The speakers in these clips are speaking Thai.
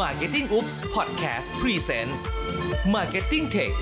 Marketing Oops Podcast Presents Marketing Tech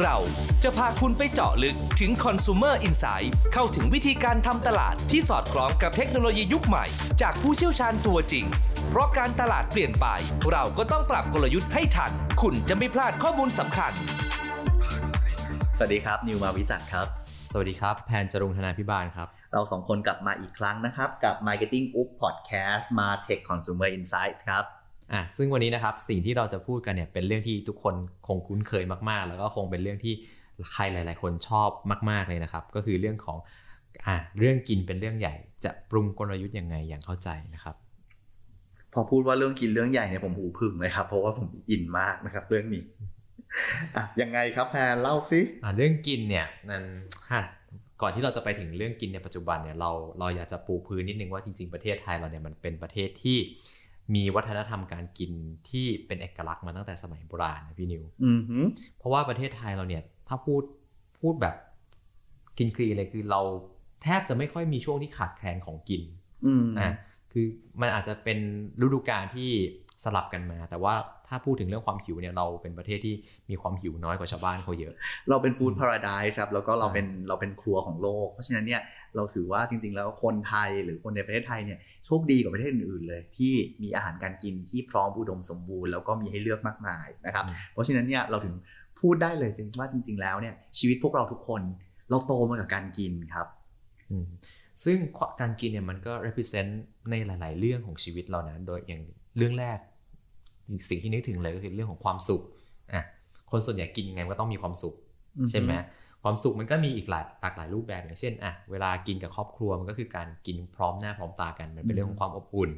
เราจะพาคุณไปเจาะลึกถึง Consumer Insight เข้าถึงวิธีการทำตลาดที่สอดคล้องกับเทคโนโลยียุคใหม่ จากผู้เชี่ยวชาญตัวจริง เพราะการตลาดเปลี่ยนไป เราก็ต้องปรับกลยุทธ์ให้ทัน คุณจะไม่พลาดข้อมูลสำคัญ สวัสดีครับ นิวมาวิจักรครับ สวัสดีครับ แพนจรุงธนาพิบาลครับ เราสองคนกลับมาอีกครั้งนะครับ กับ Marketing Up Podcast มา Tech Consumer Insight ครับอะซึ่งวันนี้นะครับสิ่งที่เราจะพูดกันเนี่ยเป็นเรื่องที่ทุกคนคงคุ้นเคยมากๆ แล้วก็คงเป็นเรื่องที่ใครหลาย ๆ คนชอบมาก ๆเลยนะครับ ก็คือเรื่องของอะเรื่องกินเป็นเรื่องใหญ่ จะปรุงกลยุทธ์ยังไงอย่างเข้าใจนะครับ พอพูดว่าเรื่องกินเรื่องใหญ่เนี่ยผมหูพึ่งเลยครับ เพราะว่าผมอินมากนะครับ เรื่องนี้อะยังไงครับแพนเล่าสิอะเรื่องกินเนี่ยนั่นฮะ ก่อนที่เราจะไปถึงเรื่องกินในปัจจุบันเนี่ยเราเราอยากจะปูพื้นนิดนึงว่าจริง ๆประเทศไทยเราเนี่ยมันเป็นประเทศที่มีวัฒนธรรมการกินที่เป็นเอกลักษณ์มาตั้งแต่สมัยโบราณนะพี่นิวอือหือเพราะว่าประเทศไทยเราเนี่ยถ้าพูดพูดแบบกินคลีนเลยคือเราแทบจะไม่ค่อยมีช่วงที่ขาดแคลนของกินอืมนะคือมันอาจจะเป็นฤดูกาลที่สลับกันมา แต่ว่า ถ้าพูดถึงเรื่องความหิวเนี่ยเราเป็นประเทศที่มีความหิวน้อยกว่าชาวบ้านเขาเยอะ เราเป็น Food Paradise ครับแล้วก็เราเป็นเราเป็นครัวของโลก เพราะฉะนั้นเนี่ยเราถือว่าจริง ๆ แล้วคนไทยหรือคนในประเทศไทยเนี่ยโชคดีกว่าประเทศอื่นๆเลย ที่มีอาหารการกินที่พร้อมอุดมสมบูรณ์แล้วก็มีให้เลือกมากมายนะครับอืมเพราะฉะนั้นเนี่ยเราถึงพูดได้เลยจริงว่าจริง ๆ แล้วเนี่ยชีวิตพวกเราทุกคนเราโตมากับการกินครับอืมซึ่งการกินเนี่ยมันก็ represent ในหลาย ๆ เรื่องของชีวิตเรานะโดยอย่างเรื่องแรก สิ่งที่นึกถึงเลยก็คือเรื่องของความสุขอะคนส่วนใหญ่กินยังไงมันก็ต้องมีความสุขใช่ไหมความสุขมันก็มีอีกหลายหลากหลายรูปแบบอย่างเช่นอะเวลากินกับครอบครัวมันก็คือการกินพร้อมหน้าพร้อมตากันมันเป็นเรื่องของความอบอุ่น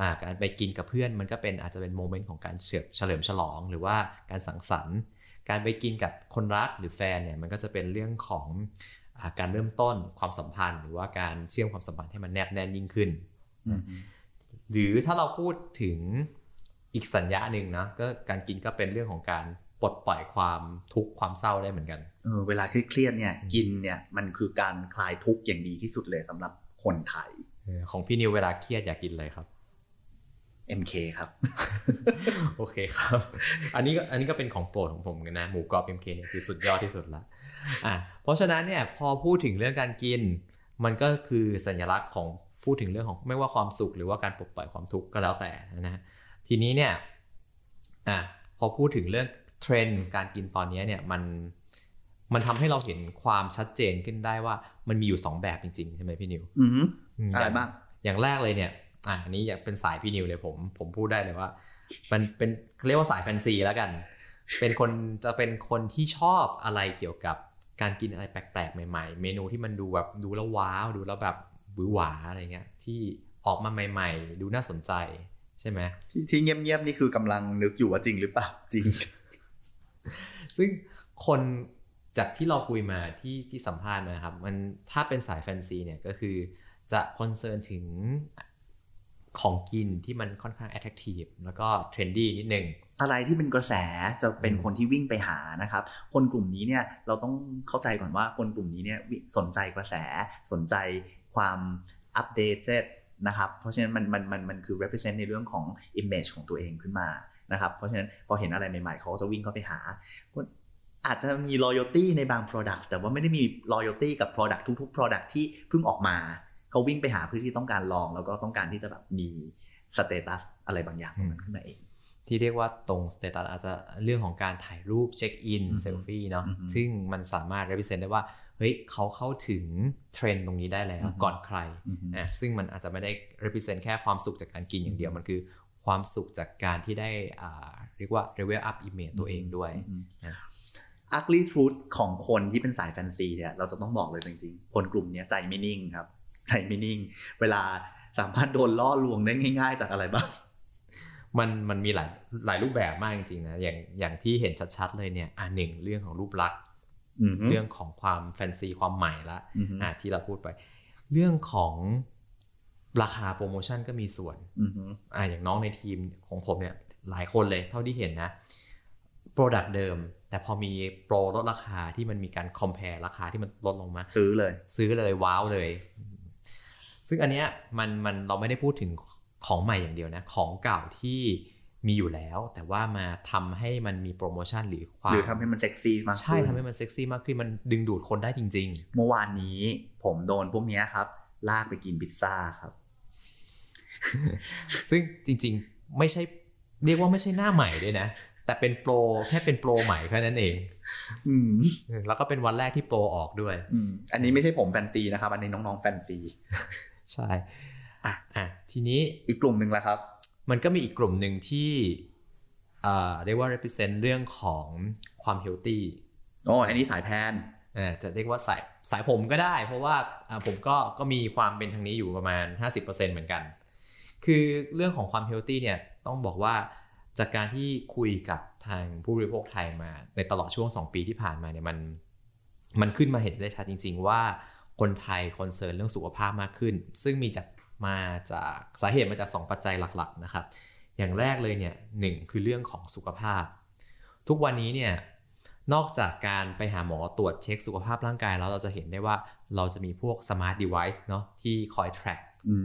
อ่าการไปกินกับเพื่อนมันก็เป็นอาจจะเป็นโมเมนต์ของการเฉลิมเฉลิมฉลอง หรือว่าการสังสรรค์ การไปกินกับคนรักหรือแฟนเนี่ยมันก็จะเป็นเรื่องของอาการเริ่มต้นความสัมพันธ์ หรือว่าการเชื่อมความสัมพันธ์ให้มันแนบแน่นยิ่งขึ้นอืมหรือถ้าเราพูดถึง อีกสัญญาหนึ่งนะก็การกินก็เป็นเรื่องของการปลดปล่อยความทุกข์ความเศร้าได้เหมือนกันเออเวลาเครียดๆเนี่ยกินเนี่ยมันคือการคลายทุกข์อย่างดีที่สุดเลยสำหรับคนไทยเออของพี่นิวเวลาเครียดอยากกินอะไรครับ MK ครับ โอเคครับ อันนี้ก็อันนี้ก็เป็นของโปรดของผมเหมือนกันนะ หมูกรอบ MK เนี่ยคือสุดยอดที่สุดละอะเพราะฉะนั้นเนี่ยพอพูดถึงเรื่องการกิน มันก็คือสัญลักษณ์ของพูดถึงเรื่องของไม่ว่าความสุขหรือว่าการปลดปล่อยความทุกข์ก็แล้วแต่นะฮะ ทีนี้เนี่ยอะพอพูดถึงเรื่องเทรนด์การกินตอนนี้เนี่ยมันมันทำให้เราเห็นความชัดเจนขึ้นได้ว่ามันมีอยู่สองแบบจริงๆใช่ไหมพี่นิวอือหือมอะไรย่บ้างอย่างแรกเลยเนี่ยอะอันนี้อยากเป็นสายพี่นิวเลยผม ผมพูดได้เลยว่า มันเป็นเรียกว่าสายแฟนซีแล้วกัน เป็นคนจะเป็นคนที่ชอบอะไรเกี่ยวกับการกินอะไรแปลกๆ ใหม่ๆ เมนูที่มันดูแบบดูแล้วว้าว ดูแล้วแบบหวือหวาอะไรเงี้ยที่ออกมาใหม่ ๆ ดูน่าสนใจ ใช่ไหมที่ที่เงียบๆนี่คือกำลังนึกอยู่ว่าจริงหรือเปล่าจริง ซึ่งคนจากที่เราคุยมาที่ที่สัมภาษณ์มาครับ มันถ้าเป็นสายแฟนซีเนี่ยก็คือจะคอนเซิร์นถึงของกินที่มันค่อนข้าง attractive แล้วก็ trendy นิดนึงอะไรที่เป็นกระแสจะเป็นอืมคนที่วิ่งไปหานะครับ คนกลุ่มนี้เนี่ยเราต้องเข้าใจก่อนว่าคนกลุ่มนี้เนี่ยวิสนใจกระแสสนใจความอัปเดต นะครับ เพราะฉะนั้นมันมันมันมันคือ represent ในเรื่องของ image ของตัวเองขึ้นมานะครับ เพราะฉะนั้นพอเห็นอะไรใหม่ๆเขาก็จะวิ่งเข้าไปหา อาจจะมี loyalty ในบาง product แต่ว่าไม่ได้มี loyalty กับ product ทุก ๆ product ที่เพิ่งออกมา เขาวิ่งไปหาเพื่อที่ต้องการลอง แล้วก็ต้องการที่จะแบบมี status อะไรบางอย่างของมันขึ้นมาเอง ที่เรียกว่าตรง status อาจจะเรื่องของการถ่ายรูปเช็คอินอือฮึเซลฟี่เนาะอือฮึซึ่งมันสามารถ represent ได้ว่า เฮ้ยเขาเข้าถึงเทรนด์ตรงนี้ได้แล้วอือฮึก่อนใครอือฮึอะซึ่งมันอาจจะไม่ได้ represent แค่ความสุขจากการกินอย่างเดียวมันคือความสุขจากการที่ได้อ่าเรียกว่า level up image ตัวเองด้วยนะ ugly truth ของคนที่เป็นสายแฟนซีเนี่ยเราจะต้องบอกเลยจริงๆ คนกลุ่มเนี้ยใจไม่นิ่งครับ ใจไม่นิ่ง เวลาสามารถโดนล่อลวงได้ง่าย ๆ จากอะไรบ้างมันมันมีหลายหลายรูปแบบมากจริงๆนะอย่างอย่างที่เห็นชัดๆเลยเนี่ยอะหนึ่งเรื่องของรูปลักษณ์อือฮึ เรื่องของความแฟนซีความใหม่ละอือฮึอะที่เราพูดไป เรื่องของราคาโปรโมชั่นก็มีส่วนอือฮึอะอย่างน้องในทีมของผมเนี่ยหลายคนเลยเท่าที่เห็นนะ Product เดิม แต่พอมีโปรลดราคาที่มันมีการ compare ราคาที่มันลดลงมา ซื้อเลย ซื้อเลยว้าวเลย ซึ่งอันเนี้ยมันมันเราไม่ได้พูดถึงของใหม่อย่างเดียวนะ ของเก่าที่ มีอยู่แล้ว แต่ว่ามาทำให้มันมีโปรโมชั่นหรือความหรือทำให้มันเซ็กซี่มากขึ้นใช่ทำให้มันเซ็กซี่มากขึ้นมันดึงดูดคนได้จริงเมื่อวานนี้ผมโดนพวกเนี้ยครับ ลากไปกินพิซซ่าครับๆซึ่งจริงๆไม่ใช่เรียกว่าไม่ใช่หน้าใหม่ด้วยนะ แต่เป็นโปรแค่เป็นโปรใหม่แค่นั้นเองอืมแล้วก็เป็นวันแรกที่โปรออกด้วยอืมอันนี้ไม่ใช่ผมแฟนซีนะครับ อันนี้น้องๆแฟนซี ใช่อะอะทีนี้อีกกลุ่มหนึ่งละครับ มันก็มีอีกกลุ่มหนึ่งที่อ่าเรียกว่า represent เรื่องของความ healthy โอ้อันนี้สายแพนอ่าจะเรียกว่าสายสายผมก็ได้ เพราะว่าอ่าผมก็ก็มีความเป็นทางนี้อยู่ประมาณ 50%เหมือนกัน คือเรื่องของความ healthy เนี่ยต้องบอกว่าจากการที่คุยกับทางผู้บริโภคไทยมา ในตลอดช่วง 2 ปีที่ผ่านมาเนี่ยมันมันขึ้นมาเห็นได้ชัดจริง ๆ ว่าคนไทย concern เรื่องสุขภาพมากขึ้น ซึ่งมีจาก มาจากสาเหตุมาจาก 2 ปัจจัยหลักๆนะครับ อย่างแรกเลยเนี่ยหนึ่งคือเรื่องของสุขภาพ ทุกวันนี้เนี่ยนอกจากการไปหาหมอตรวจเช็คสุขภาพร่างกายแล้วเราจะเห็นได้ว่าเราจะมีพวก smart device เนาะที่คอย track อื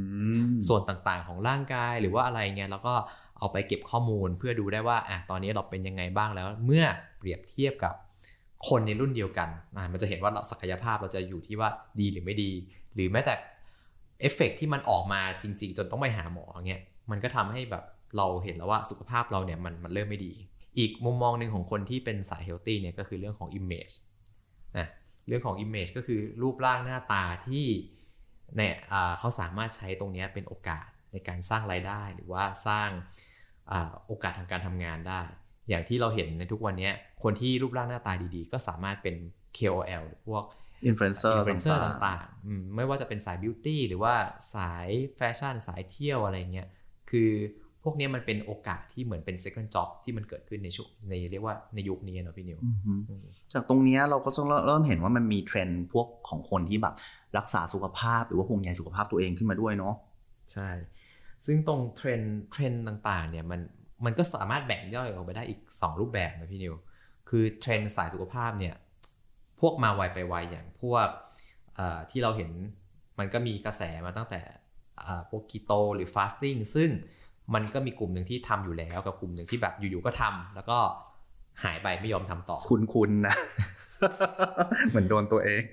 มส่วนต่างๆของร่างกายหรือว่าอะไรเงี้ยแล้วก็เอาไปเก็บข้อมูลเพื่อดูได้ว่าอะตอนนี้เราเป็นยังไงบ้างแล้ว เมื่อเปรียบเทียบกับคนในรุ่นเดียวกันอะมันจะเห็นว่าเราศักยภาพเราจะอยู่ที่ว่าดีหรือไม่ดี หรือแม้แต่ เอฟเฟกต์ที่มันออกมาจริง ๆ จนต้องไปหาหมอเงี้ยมันก็ทำให้แบบเราเห็นแล้วว่าสุขภาพเราเนี่ยมันมันเริ่มไม่ดี อีกมุมมองหนึ่งของคนที่เป็นสาย healthy เนี่ยก็คือเรื่องของ image นะเรื่องของ image ก็คือรูปร่างหน้าตาที่เนี่ยเขาสามารถใช้ตรงเนี้ยเป็นโอกาสในการสร้างรายได้หรือว่าสร้างอโอกาสทางการทำงานได้ อย่างที่เราเห็นในทุกวันนี้คนที่รูปร่างหน้าตาดีๆ ก็สามารถเป็น KOL หรือพวก อินฟลูเอนเซอร์อินฟลูเอนเซอร์ต่างๆอืมไม่ว่าจะเป็นสาย beauty หรือว่าสายแฟชั่นสายเที่ยวอะไรเงี้ย คือพวกเนี้ยมันเป็นโอกาสที่เหมือนเป็น second job ที่มันเกิดขึ้นในยุคในเรียกว่าในยุคนี้เนาะพี่นิวอือฮึจากตรงเนี้ยเราก็ต้องเริ่มเห็นว่ามันมีเทรนด์พวกของคนที่แบบรักษาสุขภาพหรือว่าห่วงใยสุขภาพตัวเองขึ้นมาด้วยเนาะ ใช่ ซึ่งตรงเทรนด์เทรนด์ต่างๆ เนี่ยมันมันก็สามารถแบ่งย่อยออกไปได้อีก 2 รูปแบบนะพี่นิว คือเทรนด์สายสุขภาพเนี่ย พวกมาไวไปไวอย่างพวกเอ่อที่เราเห็นมันก็มีกระแสมาตั้งแต่อ่าพวกคีโตหรือ fasting ซึ่งมันก็มีกลุ่มหนึ่งที่ทำอยู่แล้วกับกลุ่มหนึ่งที่แบบอยู่ๆก็ทำแล้วก็หายไปไม่ยอมทำต่อ คุ้นๆนะ เหมือนโดนตัวเอง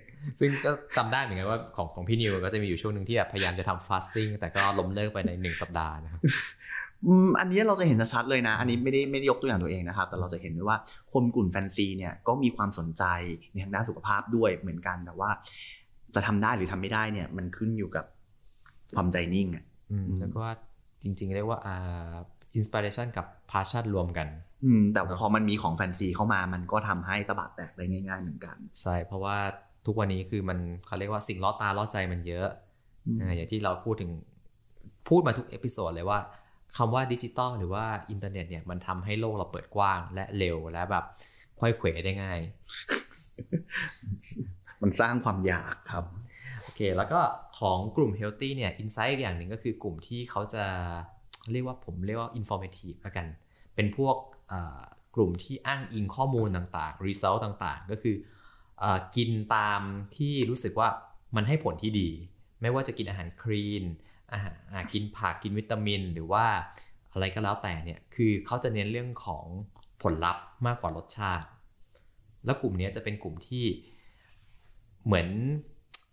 ซึ่งก็จำได้เหมือนกันว่าของของพี่นิวก็จะมีอยู่ช่วงหนึ่งที่แบบพยายามจะทำ fasting แต่ก็ล้มเลิกไปในหนึ่งสัปดาห์นะครับ อืมอันนี้เราจะเห็นชัดๆเลยนะ อันนี้ไม่ได้ไม่ได้ยกตัวอย่างตัวเองนะครับ แต่เราจะเห็นด้วยว่าคนกลุ่มแฟนซีเนี่ยก็มีความสนใจในทางด้านสุขภาพด้วยเหมือนกันแต่ว่า จะทำได้หรือทำไม่ได้เนี่ย มันขึ้นอยู่กับความใจนิ่งอะอืมอืมแล้วก็จริงๆเรียกว่าอ่า inspiration กับ passion รวมกัน อืม แต่พอมันมีของแฟนซีเข้ามา มันก็ทำให้ตบะแตกได้ง่าย ๆ เหมือนกัน ใช่ เพราะว่าทุกวันนี้คือมันเขาเรียกว่าสิ่งล่อตาล่อใจมันเยอะอืมอ่าอย่างที่เราพูดถึงพูดมาทุก episode เลยว่า คำว่าดิจิตอลหรือว่าอินเทอร์เน็ตเนี่ยมันทำให้โลกเราเปิดกว้างและเร็วและแบบค่อยเขวได้ง่าย มันสร้างความอยากครับโอเค แล้วก็ของกลุ่ม Healthy เนี่ย Insight อีกอย่างหนึ่งก็คือกลุ่มที่เขาจะเรียกว่าผมเรียกว่า informative ละกัน เป็นพวกเอ่อกลุ่มที่อ้างอิงข้อมูลต่างๆ result ต่างๆ ก็คือเออกินตามที่รู้สึกว่ามันให้ผลที่ดี ไม่ว่าจะกินอาหารคลีนอาหารอ่า กินผักกินวิตามินหรือว่าอะไรก็แล้วแต่เนี่ยคือเขาจะเน้นเรื่องของผลลัพธ์มากกว่ารสชาติ แล้วกลุ่มนี้จะเป็นกลุ่มที่เหมือน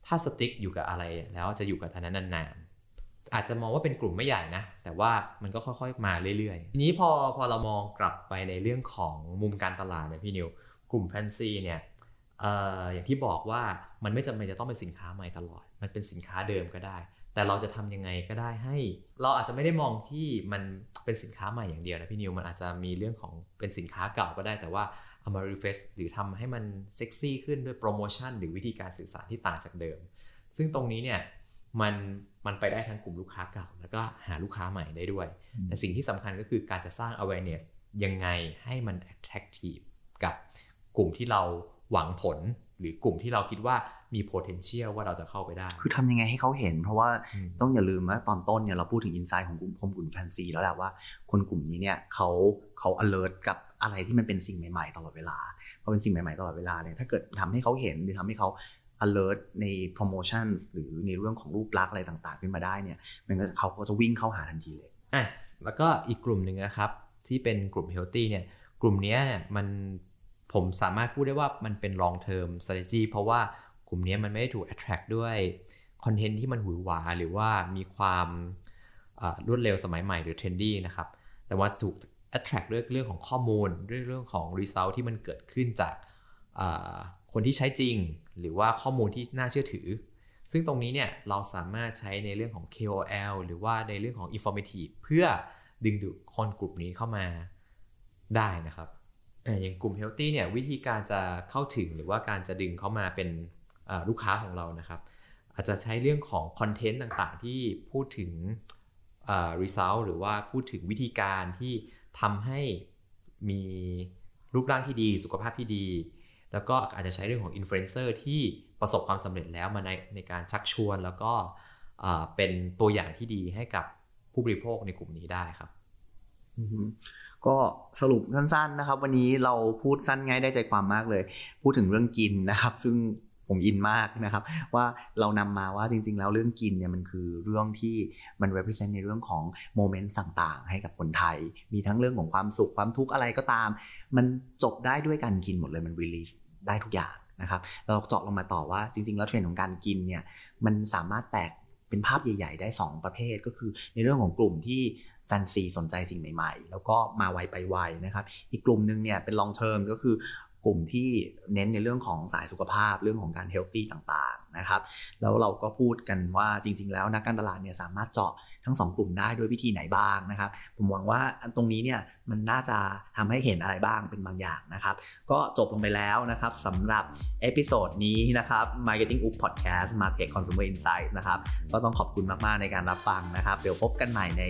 ถ้าสติ๊กอยู่กับอะไรแล้วจะอยู่กับอันนั้นนานๆอาจจะมองว่าเป็นกลุ่มไม่ใหญ่นะ แต่ว่ามันก็ค่อยๆมาเรื่อยๆ ทีนี้พอพอเรามองกลับไปในเรื่องของมุมการตลาดเนี่ยพี่นิว กลุ่มแฟนซีเนี่ยอออย่างที่บอกว่ามันไม่จำเป็นจะต้องเป็นสินค้าใหม่ตลอด มันเป็นสินค้าเดิมก็ได้ แต่เราจะทำยังไงก็ได้ให้ เราอาจจะไม่ได้มองที่มันเป็นสินค้าใหม่อย่างเดียวนะพี่นิวมันอาจจะมีเรื่องของเป็นสินค้าเก่าก็ได้แต่ว่าเอามา refresh หรือทำให้มันเซ็กซี่ขึ้นด้วยโปรโมชั่นหรือวิธีการสื่อสารที่ต่างจากเดิม ซึ่งตรงนี้เนี่ยมันมันไปได้ทั้งกลุ่มลูกค้าเก่า แล้วก็หาลูกค้าใหม่ได้ด้วย แต่สิ่งที่สำคัญก็คือการจะสร้าง awareness ยังไงให้มัน attractive กับกลุ่มที่เราหวังผล หรือกลุ่มที่เราคิดว่ามี potential ว่าเราจะเข้าไปได้ คือทำยังไงให้เขาเห็น เพราะว่าอืมต้องอย่าลืมว่าตอนต้นเนี่ยเราพูดถึงอินไซต์ของกลุ่มคนกลุ่มแฟนซีแล้วแหละว่าคนกลุ่มนี้เนี่ยเขาเขา alert กับอะไรที่มันเป็นสิ่งใหม่ ๆ ตลอดเวลาพอเป็นสิ่งใหม่ๆตลอดเวลาเนี่ยถ้าเกิดทำให้เขาเห็นหรือทำให้เขา alert ใน promotion หรือในเรื่องของรูปลักษณ์อะไรต่างๆ ขึ้นมาได้เนี่ยมันก็เขาก็จะวิ่งเข้าหาทันทีเลยอะแล้วก็อีกกลุ่มหนึ่งนะครับที่เป็นกลุ่ม healthy เนี่ยกลุ่มเนี้ยมัน ผมสามารถพูดได้ว่ามันเป็น long term strategy เพราะว่ากลุ่มนี้มันไม่ได้ถูก attract ด้วยคอนเทนต์ที่มันหวือหวาหรือว่ามีความรวดเร็วสมัยใหม่หรือ trendy นะครับ แต่ว่าถูก attract ด้วยเรื่องของข้อมูลด้วยเรื่องของ result ที่มันเกิดขึ้นจากคนที่ใช้จริง หรือว่าข้อมูลที่น่าเชื่อถือ ซึ่งตรงนี้เนี่ยเราสามารถใช้ในเรื่องของ KOL หรือว่าในเรื่องของ informative เพื่อดึงดูดคนกลุ่มนี้เข้ามาได้นะครับ อย่างกลุ่ม healthy เนี่ยวิธีการจะเข้าถึงหรือว่าการจะดึงเข้ามาเป็นลูกค้าของเรานะครับ อาจจะใช้เรื่องของคอนเทนต์ต่างๆ ที่พูดถึง result หรือว่าพูดถึงวิธีการที่ทำให้มีรูปร่างที่ดี สุขภาพที่ดี แล้วก็อาจจะใช้เรื่องของอินฟลูเอนเซอร์ที่ประสบความสำเร็จแล้วมาในในการชักชวน แล้วก็เป็นตัวอย่างที่ดีให้กับผู้บริโภคในกลุ่มนี้ได้ครับ ก็สรุปสั้นๆนะครับ วันนี้เราพูดสั้นง่ายได้ใจความมากเลย พูดถึงเรื่องกินนะครับ ซึ่งผมอินมากนะครับ ว่าเรานำมาว่าจริง ๆ แล้วเรื่องกินเนี่ยมันคือเรื่องที่มัน represent ในเรื่องของโมเมนต์ต่างๆ ให้กับคนไทย มีทั้งเรื่องของความสุขความทุกข์อะไรก็ตาม มันจบได้ด้วยการกินหมดเลยมัน release ได้ทุกอย่างนะครับเราเจาะลงมาต่อว่าจริง ๆ แล้วเทรนด์ของการกินเนี่ยมันสามารถแตกเป็นภาพใหญ่ ๆ ได้ 2 ประเภทก็คือ ในเรื่องของกลุ่มที่ แฟนซีสนใจสิ่งใหม่ๆ แล้วก็มาไวไปไวนะครับ อีกกลุ่มหนึ่งเนี่ยเป็น long term ก็คือกลุ่มที่เน้นในเรื่องของสายสุขภาพเรื่องของการ healthy ต่างๆนะครับ แล้วเราก็พูดกันว่าจริง ๆ แล้วนักการตลาดเนี่ยสามารถเจาะ ทั้งสองกลุ่มได้ด้วยวิธีไหนบ้างนะครับ ผมหวังว่าอันตรงนี้เนี่ยมันน่าจะทำให้เห็นอะไรบ้างเป็นบางอย่างนะครับ ก็จบลงไปแล้วนะครับสำหรับ episode นี้นะครับ Marketing Up Podcast Market Consumer Insight นะครับ ก็ต้องขอบคุณมาก ๆ ในการรับฟังนะครับ เดี๋ยวพบกันใหม่ใน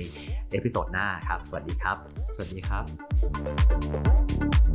episode หน้าครับ สวัสดีครับ สวัสดีครับ